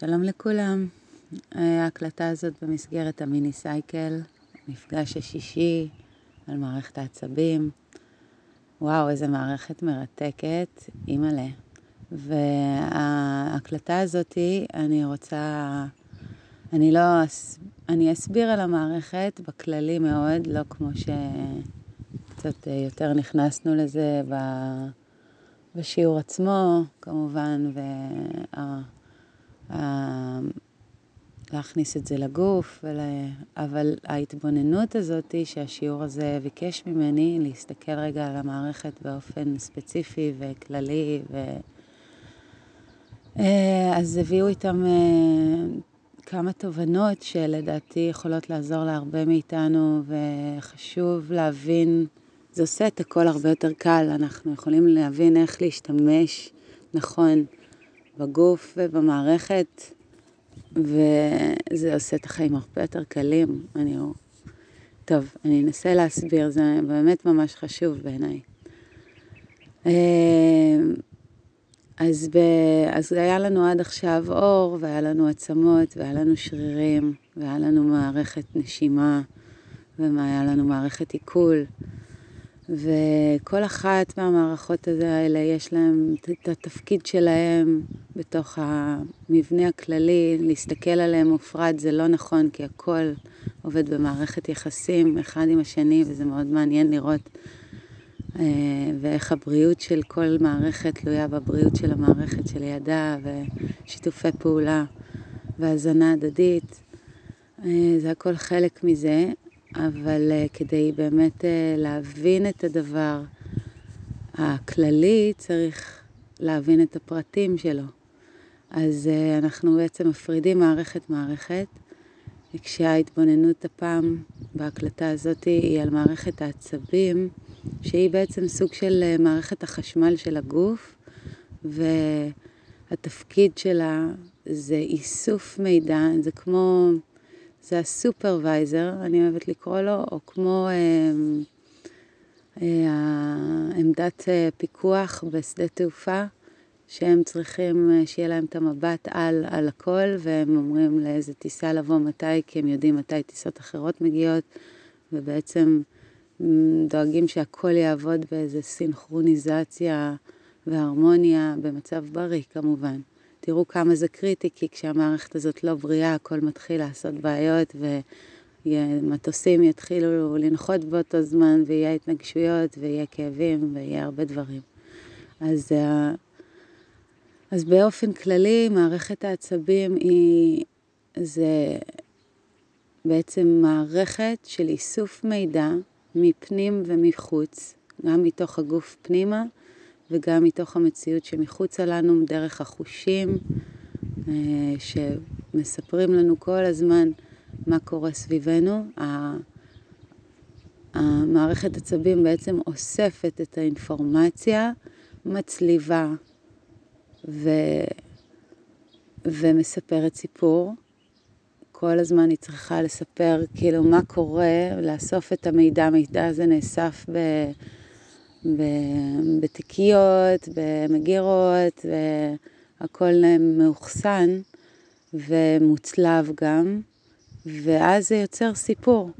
שלום לכולם. ההקלטה הזאת במסגרת המיני סייקל, מפגש השישי על מערכת העצבים. וואו, איזה מערכת מרתקת, אימא'לה. וההקלטה הזאת, אני רוצה, אני לא, אני אסביר על המערכת בכללי מאוד, לא כמו שקצת יותר נכנסנו לזה בשיעור עצמו, כמובן, וה... להכניס את זה לגוף, ול... אבל ההתבוננות הזאת שהשיעור הזה ביקש ממני, להסתכל רגע על המערכת באופן ספציפי וכללי, ו... אה, אז הביאו איתם אה, כמה תובנות שלדעתי יכולות לעזור להרבה מאיתנו, וחשוב להבין, זה עושה את הכל הרבה יותר קל, אנחנו יכולים להבין איך להשתמש נכון. בגוף ובמערכת, וזה עושה את החיים הרבה יותר קלים. אני... טוב, אני אנסה להסביר, זה באמת ממש חשוב בעיניי. אה, אז, ב... אז היה לנו עד עכשיו אור, והיה לנו עצמות, והיה לנו שרירים, והיה לנו מערכת נשימה, והיה לנו מערכת עיכול. וכל אחת מהמערכות האלה יש להם את התפקיד שלהם בתוך המבנה הכללי, להסתכל עליהם מופרד זה לא נכון, כי הכל עובד במערכת יחסים אחד עם השני, וזה מאוד מעניין לראות אה, ואיך הבריאות של כל מערכת תלויה בבריאות של המערכת שלידה, ושיתופי פעולה והזנה הדדית. אה, זה הכל חלק מזה, אבל uh, כדי באמת uh, להבין את הדבר הכללי, צריך להבין את הפרטים שלו. אז uh, אנחנו בעצם מפרידים מערכת-מערכת, כשההתבוננות הפעם בהקלטה הזאת היא על מערכת העצבים, שהיא בעצם סוג של uh, מערכת החשמל של הגוף, והתפקיד שלה זה איסוף מידע, זה כמו... זה הסופרוויזר, אני אוהבת לקרוא לו, או כמו אה, אה, עמדת אה, פיקוח בשדה תעופה, שהם צריכים אה, שיהיה להם את המבט על, על הכל, והם אומרים לאיזה טיסה לבוא מתי, כי הם יודעים מתי טיסות אחרות מגיעות, ובעצם דואגים שהכל יעבוד באיזה סינכרוניזציה והרמוניה במצב בריא כמובן. תראו כמה זה קריטי, כי כשהמערכת הזאת לא בריאה, הכל מתחיל לעשות בעיות, ומטוסים יתחילו לנחות באותו זמן, ויהיה התנגשויות, ויהיה כאבים, ויהיה הרבה דברים. אז, אה, אז באופן כללי, מערכת העצבים היא, זה בעצם מערכת של איסוף מידע מפנים ומחוץ, גם מתוך הגוף פנימה, וגם מתוך המציאות שמחוצה לנו, דרך החושים, אה, שמספרים לנו כל הזמן מה קורה סביבנו. המערכת עצבים בעצם אוספת את האינפורמציה, מצליבה ו... ומספרת סיפור. כל הזמן היא צריכה לספר כאילו מה קורה, לאסוף את המידע, המידע הזה נאסף ב... בתיקיות, במגירות, והכל מאוחסן ומוצלב גם, ואז זה יוצר סיפור.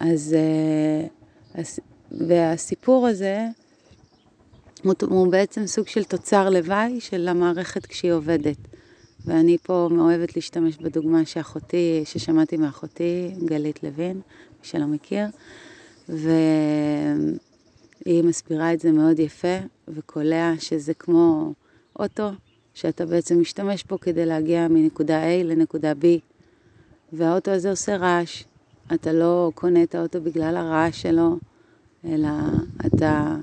אז, אה, והסיפור הזה הוא, הוא בעצם סוג של תוצר לוואי של המערכת כשהיא עובדת. ואני פה מאוהבת להשתמש בדוגמה שאחותי, ששמעתי מאחותי, גלית לוין, מי שלא מכיר, ו... היא מסבירה את זה מאוד יפה וקולע שזה כמו אוטו שאתה בעצם משתמש בו כדי להגיע מנקודה A לנקודה B והאוטו הזה עושה רעש. אתה לא קונה את האוטו בגלל הרעש שלו, אלא אתה,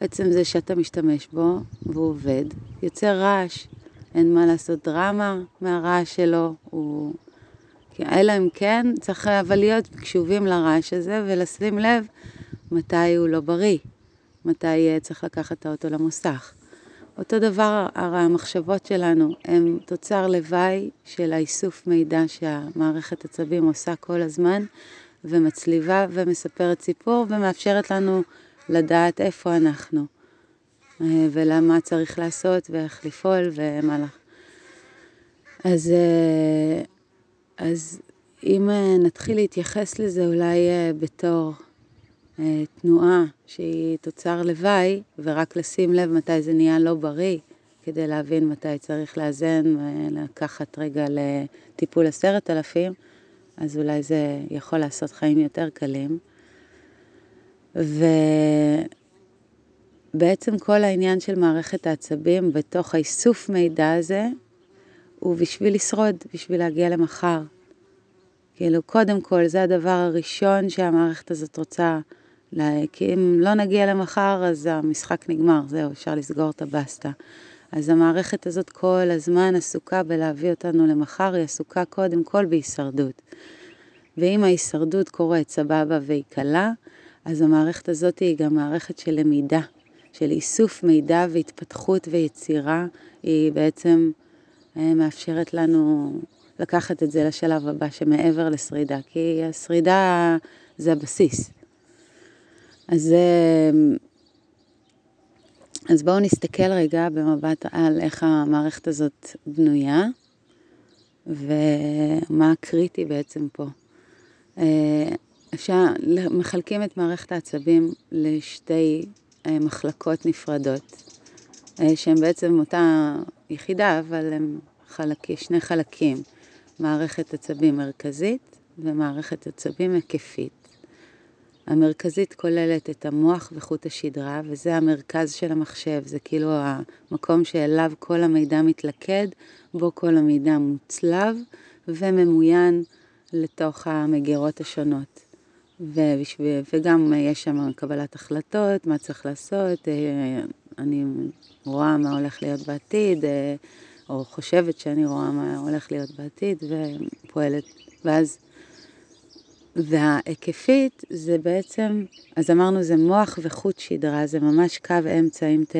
עצם זה שאתה משתמש בו והוא עובד, יוצר רעש. אין מה לעשות דרמה מהרעש שלו, הוא... אלא אם כן, צריך אבל להיות קשובים לרעש הזה ולשים לב מתי הוא לא בריא, מתי צריך לקחת האוטו למוסך. אותו דבר, הרי המחשבות שלנו הן תוצר לוואי של האיסוף מידע שהמערכת עצבים עושה כל הזמן, ומצליבה ומספרת סיפור ומאפשרת לנו לדעת איפה אנחנו, ולמה צריך לעשות ואיך לפעול ומה לך. אז, אז אם נתחיל להתייחס לזה אולי בתור תנועה שהיא תוצר לוואי, ורק לשים לב מתי זה נהיה לא בריא, כדי להבין מתי צריך לאזן ולקחת רגע לטיפול עשרת אלפים, אז אולי זה יכול לעשות חיים יותר קלים. ובעצם כל העניין של מערכת העצבים בתוך האיסוף מידע הזה, הוא בשביל לשרוד, בשביל להגיע למחר. כאילו, קודם כל, זה הדבר הראשון שהמערכת הזאת רוצה. כי אם לא נגיע למחר, אז המשחק נגמר, זהו, אפשר לסגור את הבסטה. אז המערכת הזאת כל הזמן עסוקה בלהביא אותנו למחר, היא עסוקה קודם כל בהישרדות. ואם ההישרדות קורית סבבה והיא קלה, אז המערכת הזאת היא גם מערכת של למידה, של איסוף מידע והתפתחות ויצירה, היא בעצם אה, מאפשרת לנו לקחת את זה לשלב הבא שמעבר לשרידה, כי השרידה זה הבסיס. אז, אה, אז בואו נסתכל רגע במבט על איך המערכת הזאת בנויה ומה הקריטי בעצם פה. אה, אפשר, מחלקים את מערכת העצבים לשתי אה, מחלקות נפרדות, אה, שהן בעצם אותה יחידה, אבל הן חלקי, שני חלקים, מערכת עצבים מרכזית ומערכת עצבים היקפית. המרכזית כוללת את המוח וחוט השדרה, וזה המרכז של המחשב, זה כאילו המקום שאליו כל המידע מתלכד, בו כל המידע מוצלב וממוין לתוך המגירות השונות. ובשביל, וגם יש שם קבלת החלטות, מה צריך לעשות, אה, אני רואה מה הולך להיות בעתיד, אה, או חושבת שאני רואה מה הולך להיות בעתיד, ופועלת, ואז, וההיקפית זה בעצם, אז אמרנו זה מוח וחוט שדרה, זה ממש קו אמצע, אם ת...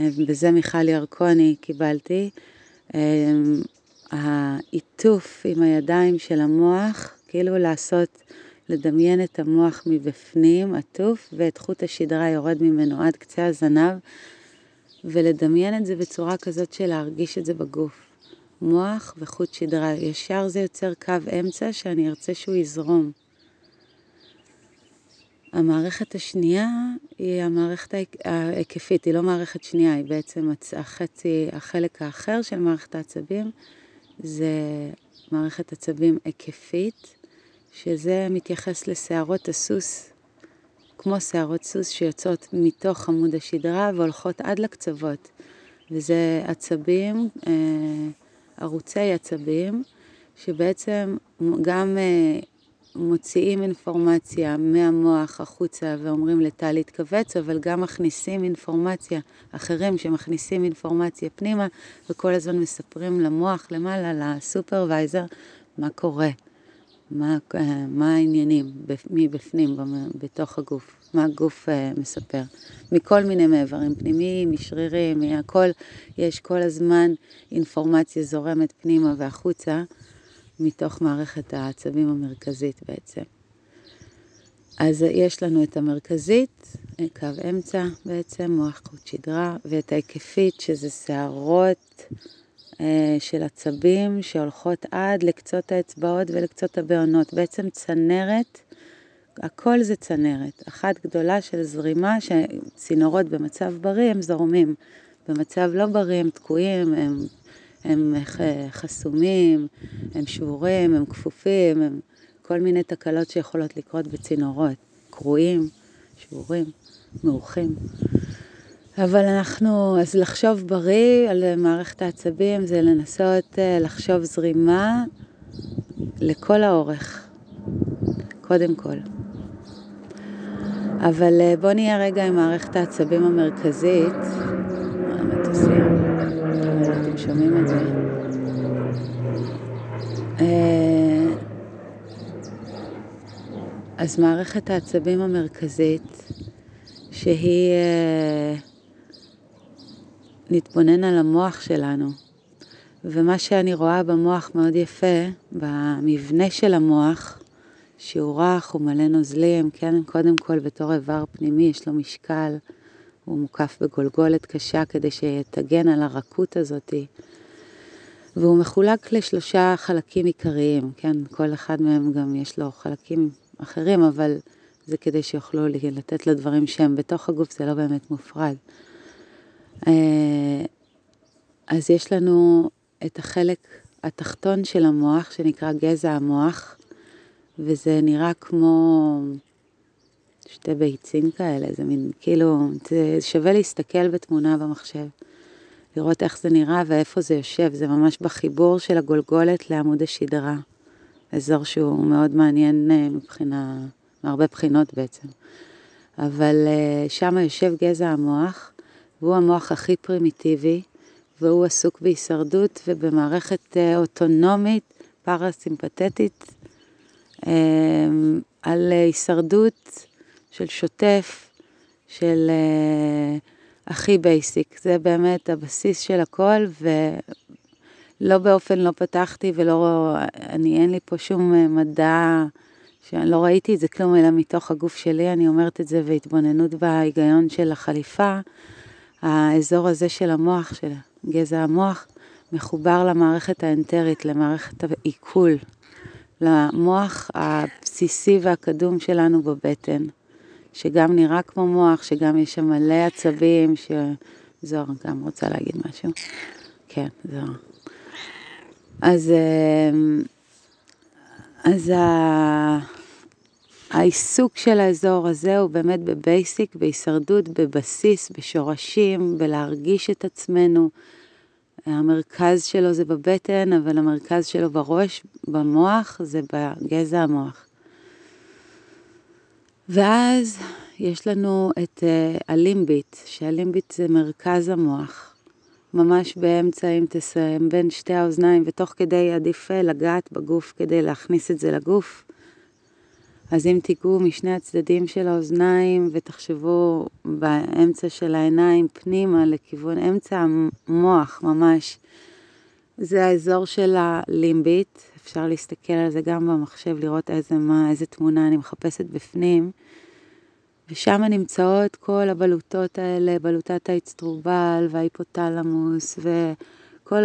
בזה מיכל ירקוני קיבלתי. העיטוף עם הידיים של המוח, כאילו לעשות לדמיין את המוח מבפנים, עטוף, ואת חוט השדרה יורד ממנו עד קצה הזנב, ולדמיין את זה בצורה כזאת של להרגיש את זה בגוף. מוח וחוט שדרה, ישר זה יוצר קו אמצע שאני ארצה שהוא יזרום. המערכת השנייה היא המערכת ההיקפית, היא לא מערכת שנייה, היא בעצם החצי, החלק האחר של מערכת העצבים, זה מערכת עצבים היקפית, שזה מתייחס לשערות הסוס, כמו שערות סוס שיוצאות מתוך עמוד השדרה והולכות עד לקצוות. וזה עצבים, אה, ערוצי עצבים, שבעצם גם אה, מוציאים אינפורמציה מהמוח החוצה ואומרים לתא להתכווץ, אבל גם מכניסים אינפורמציה, אחרים שמכניסים אינפורמציה פנימה, וכל הזמן מספרים למוח למעלה, לסופרוויזר, מה קורה. מה, מה העניינים מבפנים, בתוך הגוף, מה הגוף uh, מספר. מכל מיני מעברים פנימיים, משרירים, מהכל, יש כל הזמן אינפורמציה זורמת פנימה והחוצה, מתוך מערכת העצבים המרכזית בעצם. אז יש לנו את המרכזית, קו אמצע בעצם, מוח חוט שדרה, ואת ההיקפית, שזה שערות אה, של עצבים שהולכות עד לקצות האצבעות ולקצות הבעונות. בעצם צנרת, הכל זה צנרת. אחת גדולה של זרימה, שצינורות במצב בריא הם זורמים. במצב לא בריא הם תקועים, הם, הם חסומים, הם שבורים, הם כפופים, הם כל מיני תקלות שיכולות לקרות בצינורות. קרועים, שבורים, מעורכים. אבל אנחנו, אז לחשוב בריא על מערכת העצבים זה לנסות אה, לחשוב זרימה לכל האורך, קודם כל. אבל אה, בואו נהיה רגע עם מערכת העצבים המרכזית. המטוסים, אתם שומעים את זה. אה, אז מערכת העצבים המרכזית, שהיא... נתבונן על המוח שלנו. ומה שאני רואה במוח מאוד יפה, במבנה של המוח, שהוא רך, הוא מלא נוזלים, כן, קודם כל בתור איבר פנימי יש לו משקל, הוא מוקף בגולגולת קשה כדי שיתגן על הרכות הזאתי. והוא מחולק לשלושה חלקים עיקריים, כן? כל אחד מהם גם יש לו חלקים אחרים, אבל זה כדי שיוכלו לתת לדברים שהם בתוך הגוף, זה לא באמת מופרד. אה, אז יש לנו את החלק התחתון של המוח, שנקרא גזע המוח, וזה נראה כמו שתי ביצים כאלה, זה מין, כאילו, זה שווה להסתכל בתמונה במחשב, לראות איך זה נראה ואיפה זה יושב, זה ממש בחיבור של הגולגולת לעמוד השדרה, אזור שהוא מאוד מעניין אה, מבחינה, מהרבה בחינות בעצם. אבל אה, שם יושב גזע המוח, והוא המוח הכי פרימיטיבי, והוא עסוק בהישרדות ובמערכת אה, אוטונומית, פרסימפטית, על הישרדות של שוטף, של uh, הכי basic. זה באמת הבסיס של הכל, ולא באופן לא פתחתי ולא, אני אין לי פה שום אה, מדע, שאני לא ראיתי את זה כלום, אלא מתוך הגוף שלי, אני אומרת את זה, והתבוננות בהיגיון של החליפה. האזור הזה של המוח, של גזע המוח, מחובר למערכת האנטרית, למערכת העיכול, למוח הבסיסי והקדום שלנו בבטן. שגם נראה כמו מוח, שגם יש שם מלא עצבים, שזוהר גם רוצה להגיד משהו. כן, זוהר. אז, אמ, אז ה... העיסוק של האזור הזה הוא באמת בבייסיק, בהישרדות, בבסיס, בשורשים, בלהרגיש את עצמנו. המרכז שלו זה בבטן, אבל המרכז שלו בראש, במוח, זה בגזע המוח. ואז יש לנו את uh, הלימביט, שהלימביט זה מרכז המוח, ממש באמצע, אם תסיים, בין שתי האוזניים, ותוך כדי עדיף אה, לגעת בגוף כדי להכניס את זה לגוף. אז אם תיגעו משני הצדדים של האוזניים ותחשבו באמצע של העיניים פנימה לכיוון אמצע המוח ממש, זה האזור של הלימביט, אפשר להסתכל על זה גם במחשב, לראות איזה, מה, איזה תמונה אני מחפשת בפנים. ושם נמצאות כל הבלוטות האלה, בלוטת האצטרובל וההיפותלמוס וכל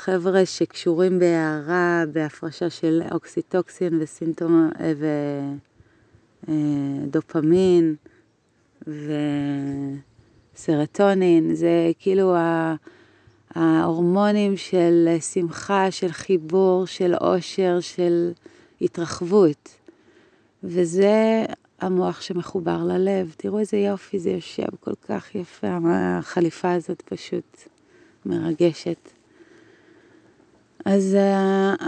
החבר'ה שקשורים בהערה, בהפרשה של אוקסיטוקסין וסינטומה ודופמין וסרטונין, זה כאילו ההורמונים של שמחה, של חיבור, של עושר, של התרחבות. וזה המוח שמחובר ללב. תראו איזה יופי זה יושב כל כך יפה, החליפה הזאת פשוט מרגשת. אז uh, uh,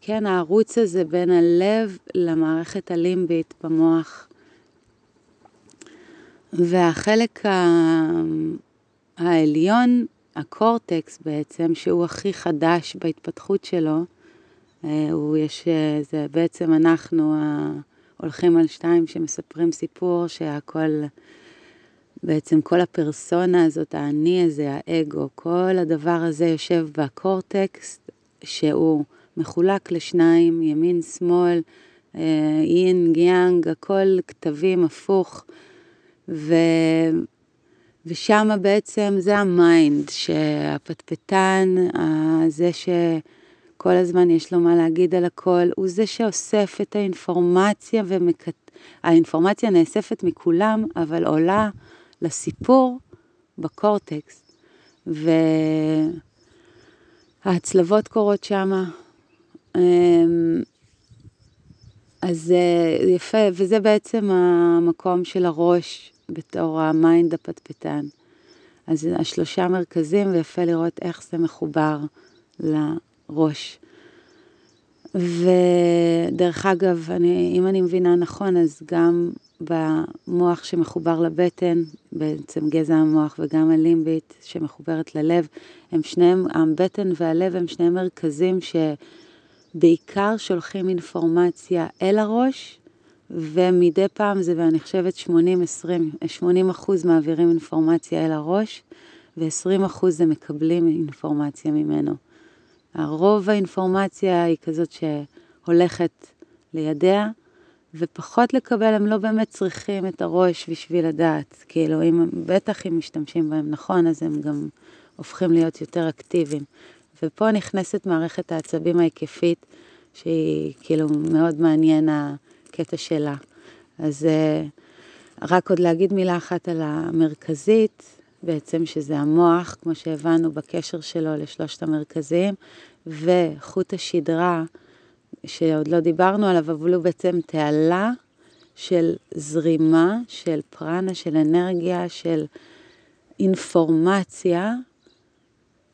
כן, הערוץ הזה בין הלב למערכת הלימבית במוח, והחלק העליון, הקורטקס בעצם, שהוא הכי חדש בהתפתחות שלו, אה, הוא יש, אה, זה בעצם אנחנו הולכים על שתיים שמספרים סיפור שהכל, בעצם כל הפרסונה הזאת, האני הזה, האגו, כל הדבר הזה יושב בקורטקס, שהוא מחולק לשניים, ימין, שמאל, יין, יאנג, הכל קטבים הפוך. ו... ושם בעצם זה ה mind, שהפטפטן, זה שכל הזמן יש לו מה להגיד על הכל, הוא זה שאוסף את האינפורמציה, ומק... האינפורמציה נאספת מכולם, אבל עולה לסיפור בקורטקס. וההצלבות קורות שמה. אמ, אז יפה, וזה בעצם המקום של הראש בתור ה mind הפטפטן. אז השלושה מרכזים, ויפה לראות איך זה מחובר לראש. ודרך אגב, אני, אם אני מבינה נכון, אז גם במוח שמחובר לבטן, בעצם גזע המוח, וגם הלימבית שמחוברת ללב, הם שניהם, הבטן והלב הם שני מרכזים שבעיקר שולחים אינפורמציה אל הראש, ומדי פעם זה, ואני חושבת 80-20, 80 אחוז מעבירים אינפורמציה אל הראש, ו-20 אחוז זה מקבלים אינפורמציה ממנו. הרוב האינפורמציה היא כזאת שהולכת לידיה, ופחות לקבל, הם לא באמת צריכים את הראש בשביל לדעת. כאילו, אם, בטח אם משתמשים בהם נכון, אז הם גם הופכים להיות יותר אקטיביים. ופה נכנסת מערכת העצבים ההיקפית, שהיא כאילו מאוד מעניין הקטע שלה. אז אה, רק עוד להגיד מילה אחת על המרכזית, בעצם שזה המוח, כמו שהבנו בקשר שלו לשלושת המרכזיים, וחוט השדרה, שעוד לא דיברנו עליו, אבל הוא בעצם תעלה של זרימה, של פרנה, של אנרגיה, של אינפורמציה,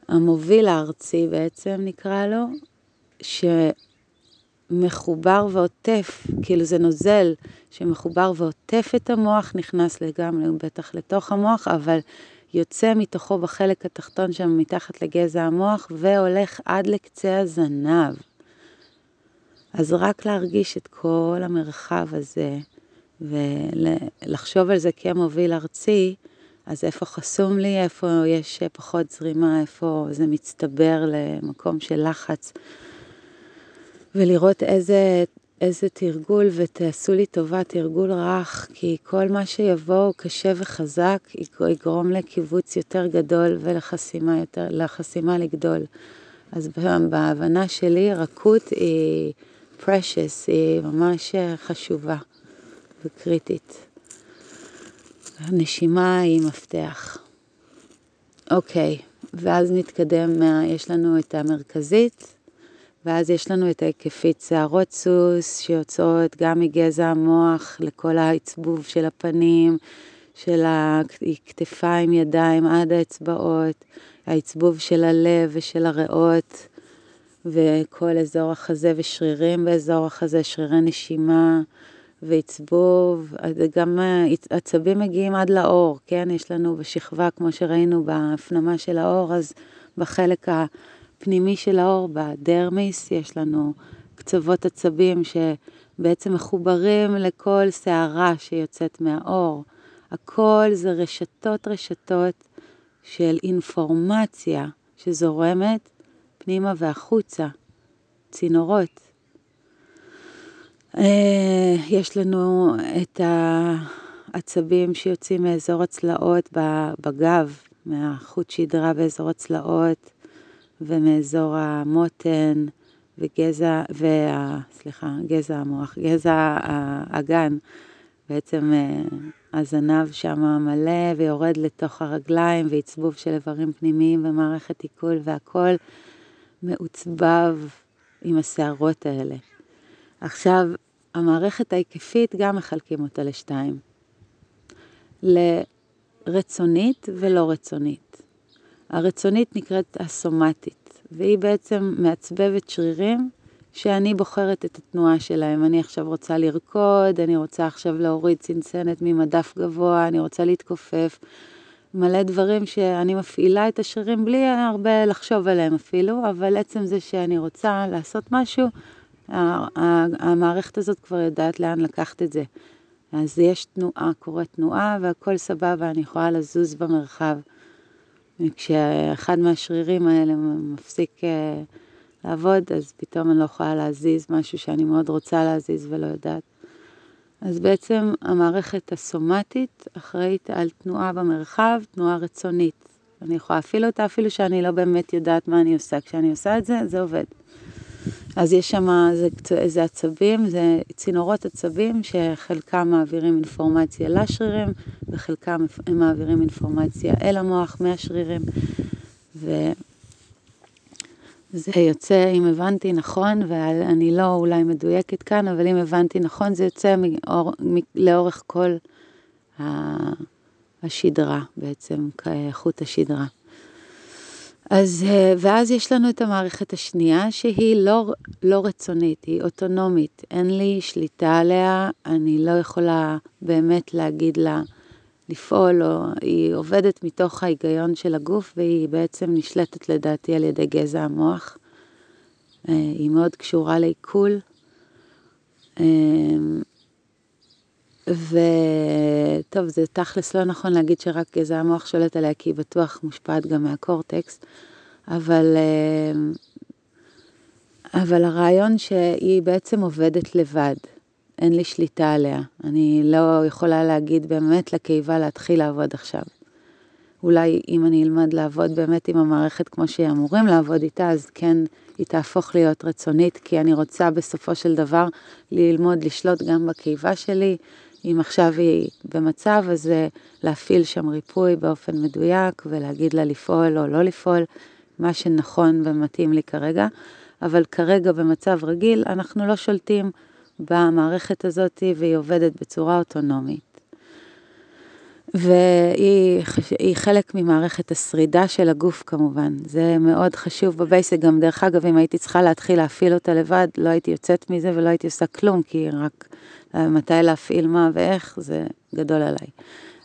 המוביל הארצי בעצם נקרא לו, שמחובר ועוטף, כאילו זה נוזל שמחובר ועוטף את המוח, נכנס לגמרי בטח לתוך המוח, אבל יוצא מתוכו בחלק התחתון שם מתחת לגזע המוח והולך עד לקצה הזנב. אז רק להרגיש את כל המרחב הזה ולחשוב על זה כמוביל ארצי, אז איפה חסום לי, איפה יש פחות זרימה, איפה זה מצטבר למקום של לחץ, ולראות איזה, איזה תרגול, ותעשו לי טובה, תרגול רך, כי כל מה שיבוא קשה וחזק, יגרום לקיבוץ יותר גדול ולחסימה יותר, לגדול. אז בהבנה שלי, רכות היא precious, היא ממש חשובה וקריטית. הנשימה היא מפתח. אוקיי, ואז נתקדם, יש לנו את המרכזית, ואז יש לנו את ההיקפית שערות סוס, שיוצאות גם מגזע המוח לכל העצבוב של הפנים, של הכתפיים, ידיים עד האצבעות, העצבוב של הלב ושל הריאות, וכל אזור החזה ושרירים באזור החזה, שרירי נשימה. ועצבוב, גם עצבים מגיעים עד לאור, כן? יש לנו בשכבה, כמו שראינו בהפנמה של האור, אז בחלק הפנימי של האור, בדרמיס, יש לנו קצוות עצבים שבעצם מחוברים לכל שערה שיוצאת מהאור. הכל זה רשתות רשתות של אינפורמציה שזורמת פנימה והחוצה, צינורות. אה, יש לנו את העצבים שיוצאים מאזור הצלעות בגב, מהחוט שדרה באזור הצלעות ומאזור המותן וגזע, וה, סליחה, גזע המוח, גזע האגן, בעצם אה, הזנב שם מלא ויורד לתוך הרגליים ועצבוב של איברים פנימיים ומערכת עיכול והכל מעוצבב עם השערות האלה. עכשיו, המערכת ההיקפית, גם מחלקים אותה לשתיים. לרצונית ולא רצונית. הרצונית נקראת הסומטית, והיא בעצם מעצבבת שרירים שאני בוחרת את התנועה שלהם. אני עכשיו רוצה לרקוד, אני רוצה עכשיו להוריד צנצנת ממדף גבוה, אני רוצה להתכופף. מלא דברים שאני מפעילה את השרירים בלי הרבה לחשוב עליהם אפילו, אבל עצם זה שאני רוצה לעשות משהו, המערכת הזאת כבר יודעת לאן לקחת את זה. אז יש תנועה, קורית תנועה והכל סבבה, אני יכולה לזוז במרחב. וכשאחד מהשרירים האלה מפסיק uh, לעבוד, אז פתאום אני לא יכולה להזיז משהו שאני מאוד רוצה להזיז ולא יודעת. אז בעצם המערכת הסומטית אחראית על תנועה במרחב, תנועה רצונית. אני יכולה להפעיל אותה אפילו שאני לא באמת יודעת מה אני עושה. כשאני עושה את זה, זה עובד. אז יש שם איזה, עצבים, זה צינורות עצבים שחלקם מעבירים אינפורמציה לשרירים וחלקם הם מעבירים אינפורמציה אל המוח מהשרירים. וזה יוצא, אם הבנתי נכון, ואני לא אולי מדויקת כאן, אבל אם הבנתי נכון, זה יוצא מאור, לאורך כל השדרה בעצם, חוט השדרה. אז, אה, ואז יש לנו את המערכת השנייה שהיא לא, לא רצונית, היא אוטונומית, אין לי שליטה עליה, אני לא יכולה באמת להגיד לה לפעול, או היא עובדת מתוך ההיגיון של הגוף והיא בעצם נשלטת לדעתי על ידי גזע המוח. אה, היא מאוד קשורה לעיכול. אה, וטוב, זה תכלס לא נכון להגיד שרק גזע המוח שולט עליה, כי היא בטוח מושפעת גם מהקורטקס, אבל, אה, אבל הרעיון שהיא בעצם עובדת לבד. אין לי שליטה עליה. אני לא יכולה להגיד באמת לקיבה להתחיל לעבוד עכשיו. אולי אם אני אלמד לעבוד באמת עם המערכת כמו שהיא אמורים לעבוד איתה, אז כן, היא תהפוך להיות רצונית, כי אני רוצה בסופו של דבר ללמוד לשלוט גם בקיבה שלי. אם עכשיו היא במצב, אז להפעיל שם ריפוי באופן מדויק ולהגיד לה לפעול או לא לפעול, מה שנכון ומתאים לי כרגע. אבל כרגע במצב רגיל אנחנו לא שולטים במערכת הזאת והיא עובדת בצורה אוטונומית. והיא חלק ממערכת השרידה של הגוף כמובן, זה מאוד חשוב בבייסק, גם דרך אגב אם הייתי צריכה להתחיל להפעיל אותה לבד, לא הייתי יוצאת מזה ולא הייתי עושה כלום, כי רק מתי להפעיל מה ואיך, זה גדול עליי.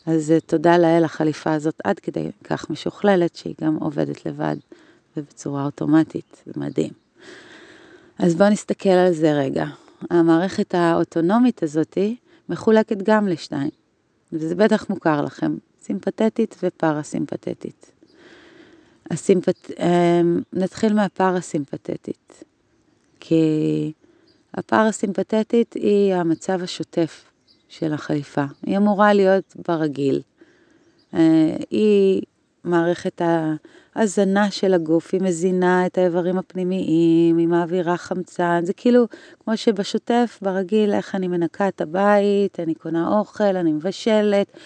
אז תודה לאל החליפה הזאת עד כדי כך משוכללת, שהיא גם עובדת לבד ובצורה אוטומטית, זה מדהים. אז בואו נסתכל על זה רגע. המערכת האוטונומית הזאתי מחולקת גם לשתיים. וזה בטח מוכר לכם, סימפתטית ופרסימפתטית. הסימפת... אמ, נתחיל מהפרסימפתטית, כי הפרסימפתטית היא המצב השוטף של החליפה, היא אמורה להיות ברגיל. אה, היא מערכת ההזנה של הגוף, היא מזינה את האיברים הפנימיים, היא מעבירה חמצן, זה כאילו כמו שבשוטף, ברגיל, איך אני מנקה את הבית, אני קונה אוכל, אני מבשלת,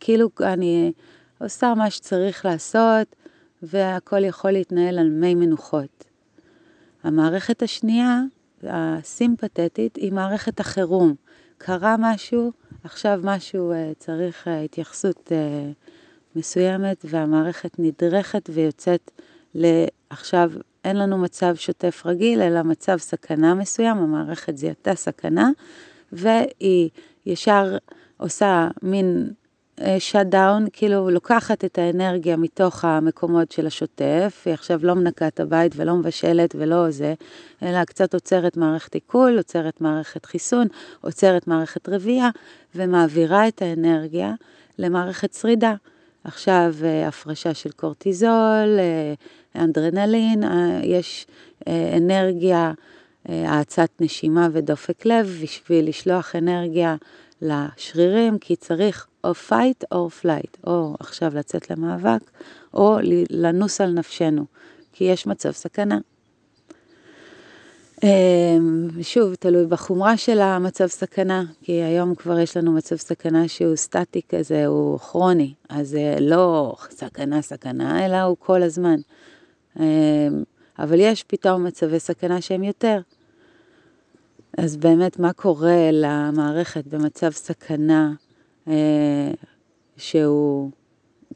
כאילו אני עושה מה שצריך לעשות, והכל יכול להתנהל על מי מנוחות. המערכת השנייה, הסימפתטית, היא מערכת החירום. קרה משהו, עכשיו משהו אה, צריך אה, התייחסות אה, מסוימת והמערכת נדרכת ויוצאת לעכשיו, אין לנו מצב שוטף רגיל, אלא מצב סכנה מסוים, המערכת זיהתה סכנה, והיא ישר עושה מין שאט uh, דאון, כאילו לוקחת את האנרגיה מתוך המקומות של השוטף, היא עכשיו לא מנקה את הבית ולא מבשלת ולא זה, אלא קצת עוצרת מערכת עיכול, עוצרת מערכת חיסון, עוצרת מערכת רבייה, ומעבירה את האנרגיה למערכת שרידה. עכשיו אה, הפרשה של קורטיזול, אה, אנדרנלין, אה, יש אנרגיה, האצת נשימה ודופק לב בשביל לשלוח אנרגיה לשרירים, כי צריך או fight או flight, או עכשיו לצאת למאבק, או לנוס על נפשנו, כי יש מצב סכנה. אמ, שוב, תלוי בחומרה של המצב סכנה, כי היום כבר יש לנו מצב סכנה שהוא סטטי כזה, הוא כרוני, אז זה לא סכנה סכנה, אלא הוא כל הזמן. אמ, אבל יש פתאום מצבי סכנה שהם יותר. אז באמת, מה קורה למערכת במצב סכנה אה, שהוא,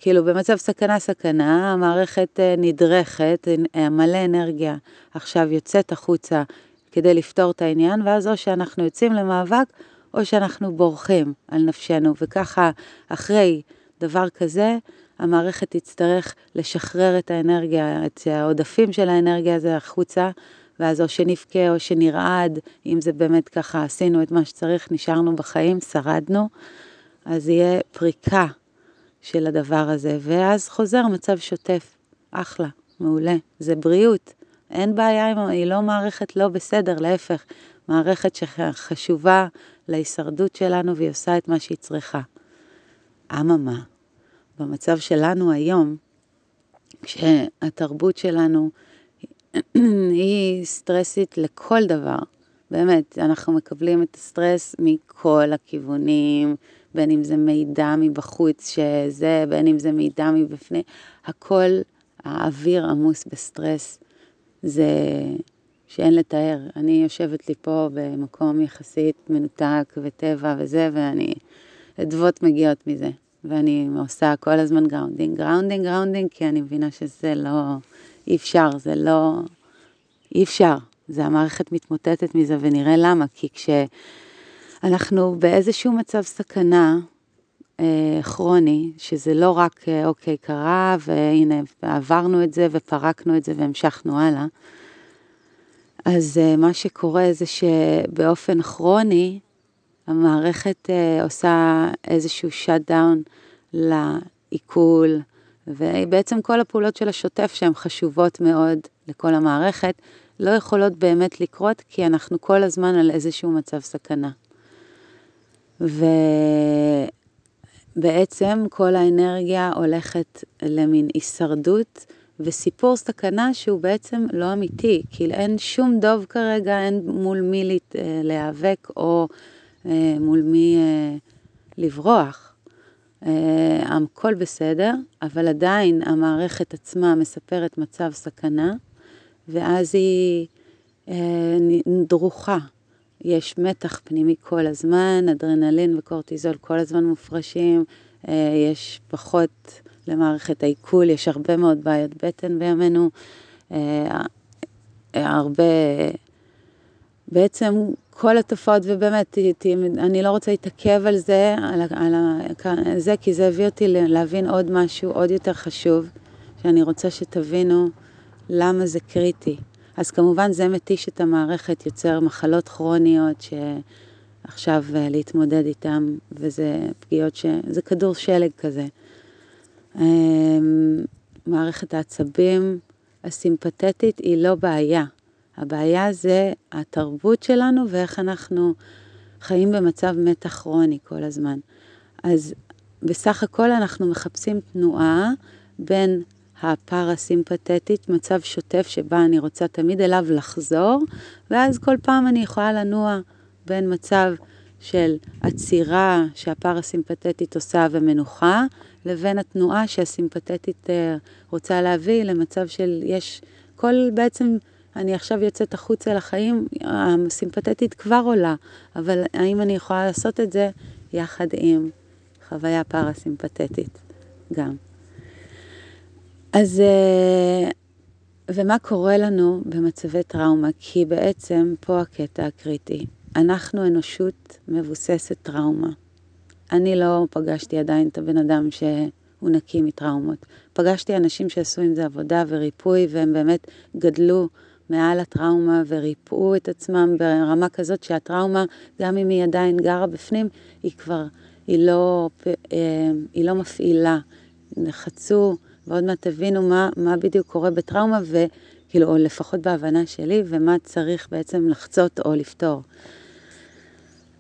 כאילו במצב סכנה סכנה, המערכת אה, נדרכת, אה, מלא אנרגיה עכשיו יוצאת החוצה כדי לפתור את העניין, ואז או שאנחנו יוצאים למאבק, או שאנחנו בורחים על נפשנו, וככה אחרי דבר כזה, המערכת תצטרך לשחרר את האנרגיה, את העודפים של האנרגיה הזה החוצה, ואז או שנבכה או שנרעד, אם זה באמת ככה עשינו את מה שצריך, נשארנו בחיים, שרדנו, אז יהיה פריקה של הדבר הזה, ואז חוזר מצב שוטף. אחלה, מעולה. זה בריאות. אין בעיה היא לא מערכת לא בסדר, להפך, מערכת שחשובה להישרדות שלנו והיא עושה את מה שהיא צריכה. אממה, במצב שלנו היום, כשהתרבות שלנו היא סטרסית לכל דבר, באמת, אנחנו מקבלים את הסטרס מכל הכיוונים, בין אם זה מידע מבחוץ שזה, בין אם זה מידע מבפנים, הכל, האוויר עמוס בסטרס, זה שאין לתאר. אני יושבת לי פה במקום יחסית מנותק וטבע וזה, ואני, אדוות מגיעות מזה. ואני עושה כל הזמן grounding, grounding, grounding, כי אני מבינה שזה לא, אי אפשר, זה לא, אי אפשר. זה המערכת מתמוטטת מזה, ונראה למה, כי כש... אנחנו באיזשהו מצב סכנה אה, כרוני, שזה לא רק, אה, אוקיי, קרה, והנה, עברנו את זה ופרקנו את זה והמשכנו הלאה. אז אה, מה שקורה זה שבאופן כרוני, המערכת אה, עושה איזשהו שאט דאון לעיכול, ובעצם כל הפעולות של השוטף שהן חשובות מאוד לכל המערכת, לא יכולות באמת לקרות, כי אנחנו כל הזמן על איזשהו מצב סכנה. ובעצם כל האנרגיה הולכת למין הישרדות וסיפור סכנה שהוא בעצם לא אמיתי, כי אין שום דוב כרגע, אין מול מי אה, להיאבק או אה, מול מי אה, לברוח. הכל בסדר, אבל עדיין המערכת עצמה מספרת מצב סכנה, ואז היא דרוכה. יש מתח פנימי כל הזמן, אדרנלין וקורטיזול כל הזמן מופרשים, יש פחות למערכת העיכול, יש הרבה מאוד בעיות בטן בימינו, אה, הרבה, בעצם כל התופעות, ובאמת, אני לא רוצה להתעכב על זה, על זה, כי זה הביא אותי להבין עוד משהו עוד יותר חשוב, שאני רוצה שתבינו למה זה קריטי. אז כמובן זה מתיש את המערכת, יוצר מחלות כרוניות שעכשיו אה, להתמודד איתן, וזה פגיעות ש... זה כדור שלג כזה. אמ, מערכת העצבים הסימפתטית היא לא בעיה. הבעיה זה התרבות שלנו ואיך אנחנו חיים במצב מתח כרוני כל הזמן. אז בסך הכל אנחנו מחפשים תנועה בין הפרסימפטית, מצב שוטף שבה אני רוצה תמיד אליו לחזור, ואז כל פעם אני יכולה לנוע בין מצב של עצירה שהפרסימפטית עושה ומנוחה, לבין התנועה שהסימפתטית אה, רוצה להביא למצב של יש, כל בעצם, אני עכשיו יוצאת החוצה לחיים, הסימפתטית כבר עולה, אבל האם אני יכולה לעשות את זה יחד עם חוויה פרסימפתטית גם. אז, אה, ומה קורה לנו במצבי טראומה? כי בעצם פה הקטע הקריטי. אנחנו אנושות מבוססת טראומה. אני לא פגשתי עדיין את הבן אדם שהוא נקי מטראומות. פגשתי אנשים שעשו עם זה עבודה וריפוי, והם באמת גדלו מעל הטראומה וריפאו את עצמם ברמה כזאת שהטראומה, גם אם היא עדיין גרה בפנים, היא כבר, היא לא, אה, היא לא מפעילה. נחצו, ועוד מעט תבינו מה, מה בדיוק קורה בטראומה, וכאילו, או לפחות בהבנה שלי, ומה צריך בעצם לחצות או לפתור.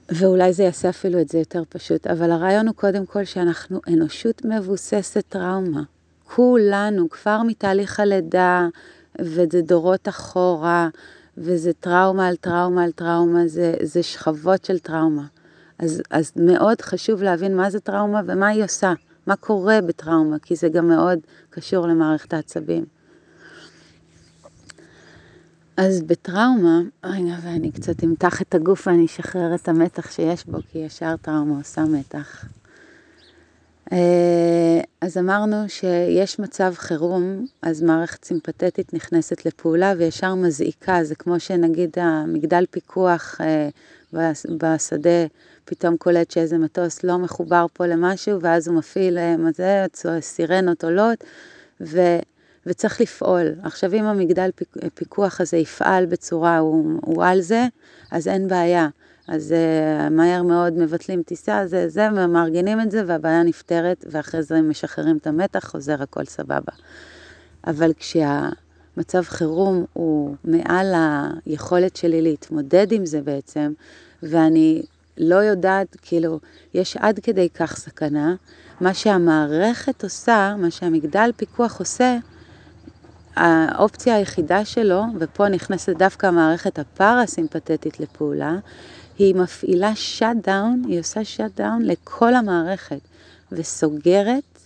ואולי זה יעשה אפילו את זה יותר פשוט, אבל הרעיון הוא קודם כל שאנחנו אנושות מבוססת טראומה. כולנו, כבר מתהליך הלידה, וזה דורות אחורה, וזה טראומה על טראומה על טראומה, זה, זה שכבות של טראומה. אז, אז מאוד חשוב להבין מה זה טראומה ומה היא עושה, מה קורה בטראומה, כי זה גם מאוד קשור למערכת העצבים. אז בטראומה, רגע, ואני קצת אמתח את הגוף ואני אשחרר את המתח שיש בו, כי ישר טראומה עושה מתח. אה, אז אמרנו שיש מצב חירום, אז מערכת סימפתטית נכנסת לפעולה וישר מזעיקה, זה כמו שנגיד המגדל פיקוח אה, בשדה פתאום קולט שאיזה מטוס לא מחובר פה למשהו, ואז הוא מפעיל אה, מזה, סירנות עולות, ו... וצריך לפעול. עכשיו, אם המגדל פיקוח הזה יפעל בצורה, הוא, הוא על זה, אז אין בעיה. אז uh, מהר מאוד מבטלים טיסה, זה, זה, מארגנים את זה, והבעיה נפתרת, ואחרי זה משחררים את המתח, חוזר הכל סבבה. אבל כשהמצב חירום הוא מעל היכולת שלי להתמודד עם זה בעצם, ואני לא יודעת, כאילו, יש עד כדי כך סכנה, מה שהמערכת עושה, מה שהמגדל פיקוח עושה, האופציה היחידה שלו, ופה נכנסת דווקא המערכת הפרסימפטית לפעולה, היא מפעילה shutdown, היא עושה shutdown לכל המערכת, וסוגרת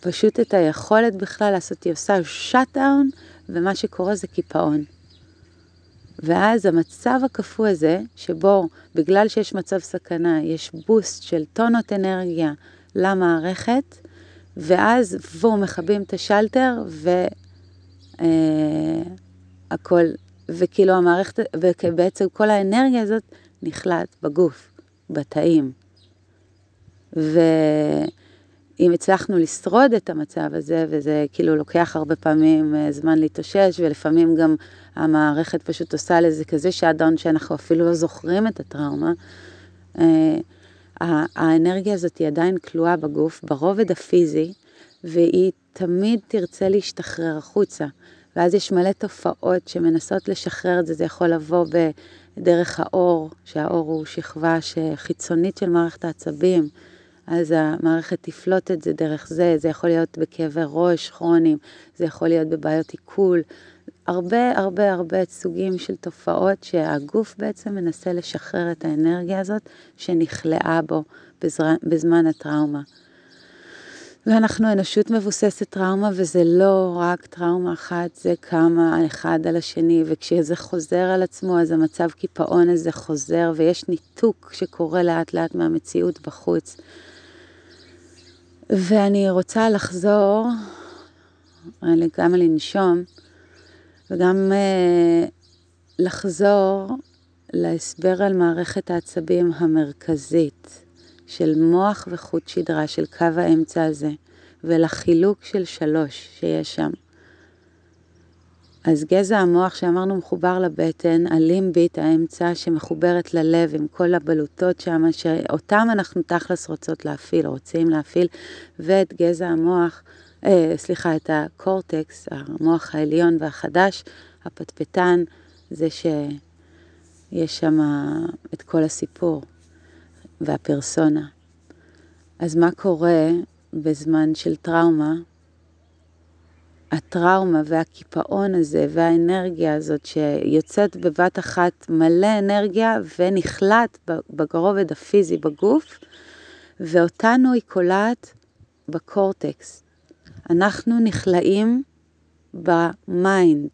פשוט את היכולת בכלל לעשות, היא עושה shutdown, ומה שקורה זה קיפאון. ואז המצב הקפוא הזה, שבו בגלל שיש מצב סכנה, יש בוסט של טונות אנרגיה ואז בואו מכבים את השלטר, ו... אה, וכאילו המערכת, ובעצם כל האנרגיה הזאת נחלט בגוף, בתאים. ואם הצלחנו לשרוד את המצב הזה, וזה כאילו לוקח הרבה פעמים אה, זמן להתאושש, ולפעמים גם המערכת פשוט עושה לזה כזה שעדון שאנחנו אפילו לא זוכרים את הטראומה, אה, האנרגיה הזאת היא עדיין כלואה בגוף, ברובד הפיזי, והיא תמיד תרצה להשתחרר החוצה. ואז יש מלא תופעות שמנסות לשחרר את זה, זה יכול לבוא בדרך האור, שהאור הוא שכבה חיצונית של מערכת העצבים, אז המערכת תפלוט את זה דרך זה, זה יכול להיות בכאבי ראש כרוניים, זה יכול להיות בבעיות עיכול, הרבה הרבה הרבה סוגים של תופעות שהגוף בעצם מנסה לשחרר את האנרגיה הזאת שנכלאה בו בזמן הטראומה. ואנחנו אנושות מבוססת טראומה, וזה לא רק טראומה אחת, זה כמה אחד על השני, וכשזה חוזר על עצמו, אז המצב קיפאון הזה חוזר, ויש ניתוק שקורה לאט לאט מהמציאות בחוץ. ואני רוצה לחזור, גם לנשום, וגם uh, לחזור להסבר על מערכת העצבים המרכזית של מוח וחוט שדרה, של קו האמצע הזה, ולחילוק של שלוש שיש שם. אז גזע המוח שאמרנו מחובר לבטן, הלימבית, האמצע שמחוברת ללב עם כל הבלוטות שם, שאותם אנחנו תכלס רוצות להפעיל, רוצים להפעיל, ואת גזע המוח, אה, סליחה, את הקורטקס, המוח העליון והחדש, הפטפטן, זה שיש שם את כל הסיפור והפרסונה. אז מה קורה בזמן של טראומה? הטראומה והקיפאון הזה והאנרגיה הזאת שיוצאת בבת אחת מלא אנרגיה ונכלט ברובד הפיזי בגוף, ואותנו היא קולעת בקורטקס. אנחנו נכלאים ב mind,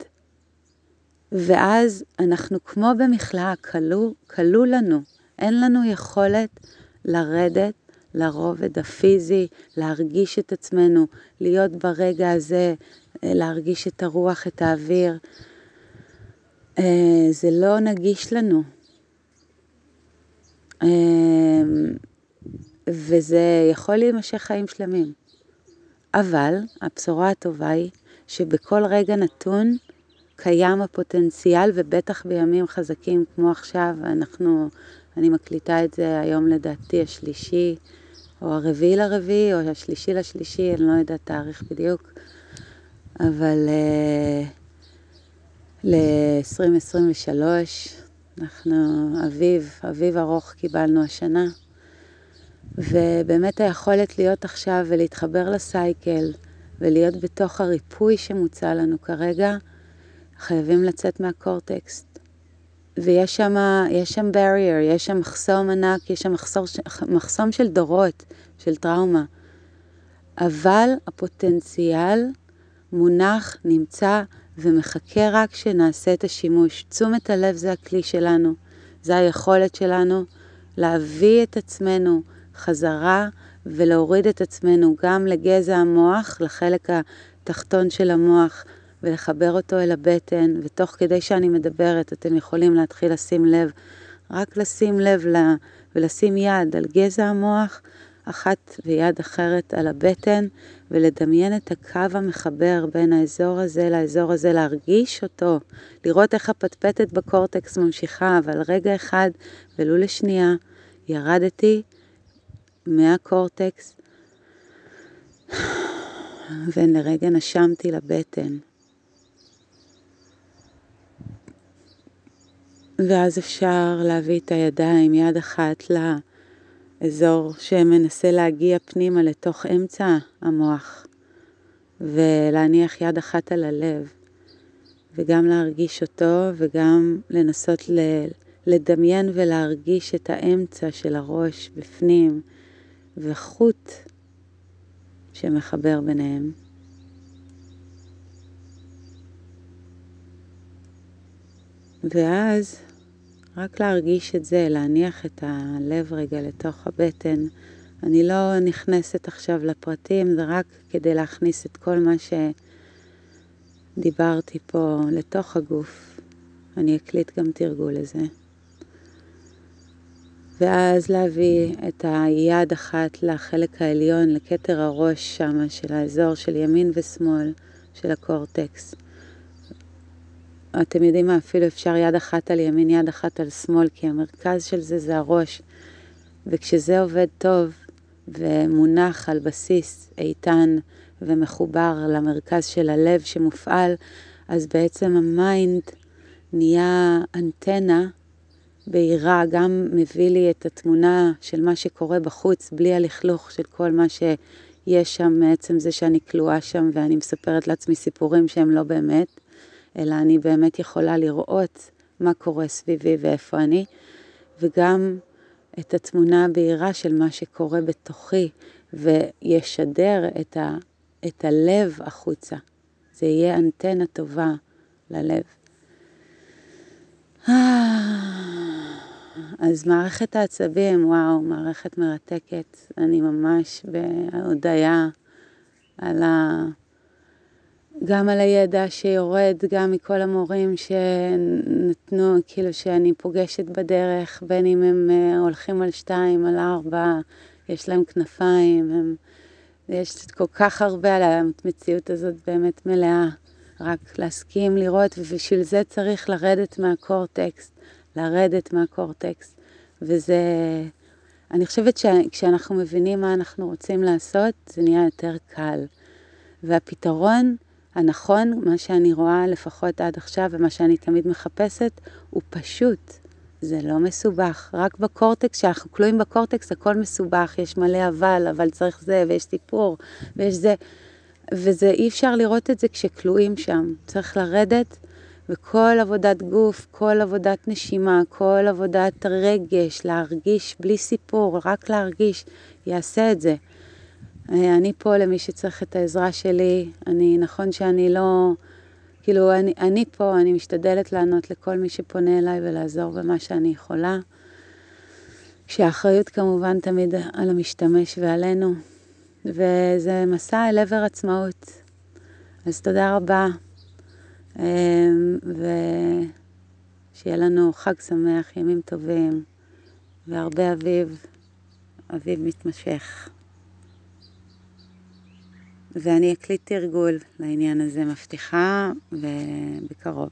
ואז אנחנו כמו במכלאה, כלוא לנו, אין לנו יכולת לרדת לרובד הפיזי, להרגיש את עצמנו, להיות ברגע הזה, להרגיש את הרוח, את האוויר. אה, זה לא נגיש לנו. אה, וזה יכול להימשך חיים שלמים. אבל הבשורה הטובה היא שבכל רגע נתון קיים הפוטנציאל, ובטח בימים חזקים כמו עכשיו, אנחנו, אני מקליטה את זה היום לדעתי השלישי, או הרביעי לרביעי, או השלישי לשלישי, אני לא יודעת תאריך בדיוק, אבל uh, ל-2023, אנחנו אביב, אביב ארוך קיבלנו השנה, ובאמת היכולת להיות עכשיו ולהתחבר לסייקל ולהיות בתוך הריפוי שמוצע לנו כרגע, חייבים לצאת מהקורטקסט. ויש שם, יש שם barrier, יש שם מחסום ענק, יש שם מחסור, מחסום של דורות, של טראומה. אבל הפוטנציאל מונח, נמצא ומחכה רק שנעשה את השימוש. תשומת הלב זה הכלי שלנו, זה היכולת שלנו להביא את עצמנו חזרה ולהוריד את עצמנו גם לגזע המוח, לחלק התחתון של המוח, ולחבר אותו אל הבטן, ותוך כדי שאני מדברת אתם יכולים להתחיל לשים לב, רק לשים לב לה, ולשים יד על גזע המוח, אחת ויד אחרת על הבטן, ולדמיין את הקו המחבר בין האזור הזה לאזור הזה, להרגיש אותו, לראות איך הפטפטת בקורטקס ממשיכה, אבל רגע אחד, ולו לשנייה, ירדתי מהקורטקס, ולרגע נשמתי לבטן. ואז אפשר להביא את הידיים יד אחת לאזור שמנסה להגיע פנימה לתוך אמצע המוח, ולהניח יד אחת על הלב, וגם להרגיש אותו וגם לנסות לדמיין ולהרגיש את האמצע של הראש בפנים, וחוט שמחבר ביניהם. ואז רק להרגיש את זה, להניח את הלב רגע לתוך הבטן. אני לא נכנסת עכשיו לפרטים, זה רק כדי להכניס את כל מה שדיברתי פה לתוך הגוף. אני אקליט גם תרגול לזה. ואז להביא את היד אחת לחלק העליון, לכתר הראש שם, של האזור של ימין ושמאל של הקורטקס. אתם יודעים מה, אפילו אפשר יד אחת על ימין, יד אחת על שמאל, כי המרכז של זה זה הראש. וכשזה עובד טוב ומונח על בסיס איתן ומחובר למרכז של הלב שמופעל, אז בעצם ה mind נהיה אנטנה בהירה, גם מביא לי את התמונה של מה שקורה בחוץ, בלי הלכלוך של כל מה שיש שם, מעצם זה שאני כלואה שם ואני מספרת לעצמי סיפורים שהם לא באמת, אלא אני באמת יכולה לראות מה קורה סביבי ואיפה אני, וגם את התמונה הבהירה של מה שקורה בתוכי, וישדר את, ה, את הלב החוצה. זה יהיה אנטנה טובה ללב. אז מערכת העצבים, וואו, מערכת מרתקת. אני ממש בהודיה על ה... גם על הידע שיורד, גם מכל המורים שנתנו, כאילו שאני פוגשת בדרך, בין אם הם אה, הולכים על שתיים, על ארבע, יש להם כנפיים, הם, יש כל כך הרבה על המציאות הזאת באמת מלאה. רק להסכים לראות, ובשביל זה צריך לרדת מהקורטקסט, לרדת מהקורטקסט. וזה, אני חושבת שכשאנחנו מבינים מה אנחנו רוצים לעשות, זה נהיה יותר קל. והפתרון הנכון, מה שאני רואה לפחות עד עכשיו ומה שאני תמיד מחפשת, הוא פשוט. זה לא מסובך. רק בקורטקס, כשאנחנו כלואים בקורטקס, הכל מסובך, יש מלא אבל, אבל צריך זה, ויש סיפור, ויש זה. וזה, אי אפשר לראות את זה כשכלואים שם. צריך לרדת, וכל עבודת גוף, כל עבודת נשימה, כל עבודת רגש, להרגיש בלי סיפור, רק להרגיש, יעשה את זה. אה, אני פה למי שצריך את העזרה שלי. אני, נכון שאני לא, כאילו, אני, אני פה, אני משתדלת לענות לכל מי שפונה אליי ולעזור במה שאני יכולה. כשהאחריות כמובן תמיד על המשתמש ועלינו. וזה מסע אל עבר עצמאות. אז תודה רבה, אמ, ושיהיה לנו חג שמח, ימים טובים, והרבה אביב, אביב מתמשך. ואני אקליט תרגול לעניין הזה, מבטיחה, ובקרוב.